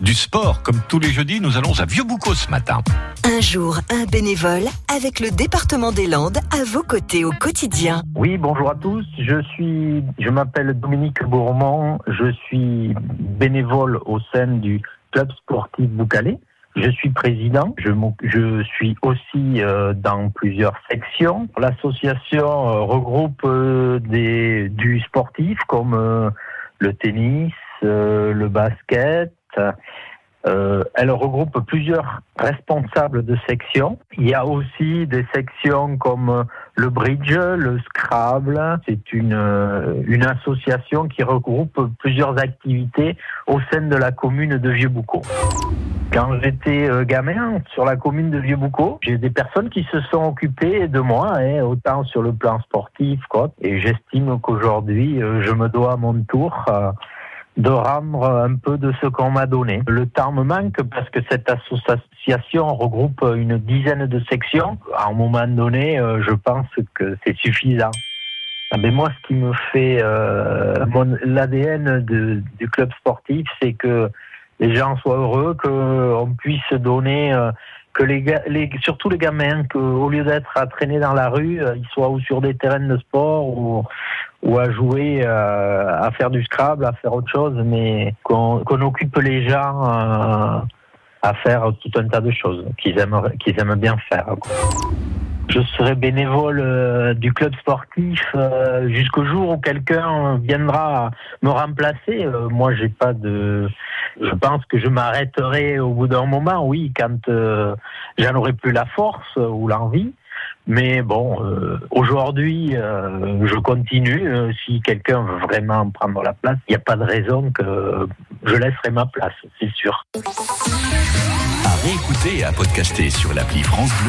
Du sport, comme tous les jeudis, nous allons à Vieux-Boucau ce matin. Un jour, un bénévole avec le département des Landes à vos côtés au quotidien. Oui, bonjour à tous. Je suis, je m'appelle Dominique Bourmont. Je suis bénévole au sein du club sportif Boucalé. Je suis président. Je, je suis aussi euh, dans plusieurs sections. L'association euh, regroupe euh, des, du sportif comme le tennis, euh, le basket. Euh, elle regroupe plusieurs responsables de sections. Il y a aussi des sections comme le bridge, le Scrabble. C'est une, euh, une association qui regroupe plusieurs activités au sein de la commune de Vieux-Boucau. Quand j'étais gamin sur la commune de Vieux-Boucau, j'ai des personnes qui se sont occupées de moi, hein, autant sur le plan sportif. Et j'estime qu'aujourd'hui, je me dois à mon tour de rendre un peu de ce qu'on m'a donné. Le temps me manque parce que cette association regroupe une dizaine de sections. À un moment donné, euh, je pense que c'est suffisant. Mais ah, moi, ce qui me fait euh, l'ADN du club sportif, c'est que les gens soient heureux, qu'on puisse donner, euh, que les, les, surtout les gamins, qu'au lieu d'être à traîner dans la rue, ils soient ou sur des terrains de sport ou, ou à jouer, euh, à faire du Scrabble, à faire autre chose, mais qu'on occupe les gens euh, à faire tout un tas de choses qu'ils aiment, qu'ils aiment bien faire. Je serai bénévole euh, du club sportif jusqu'au jour où quelqu'un viendra me remplacer. moi, j'ai pas de. Je pense que je m'arrêterai au bout d'un moment, oui, quand j'en aurai plus la force ou l'envie. Mais bon, euh, aujourd'hui, euh, je continue. Euh, si quelqu'un veut vraiment prendre la place, il n'y a pas de raison que je laisserai ma place, c'est sûr. À réécouter et à podcaster sur l'appli France Bleu.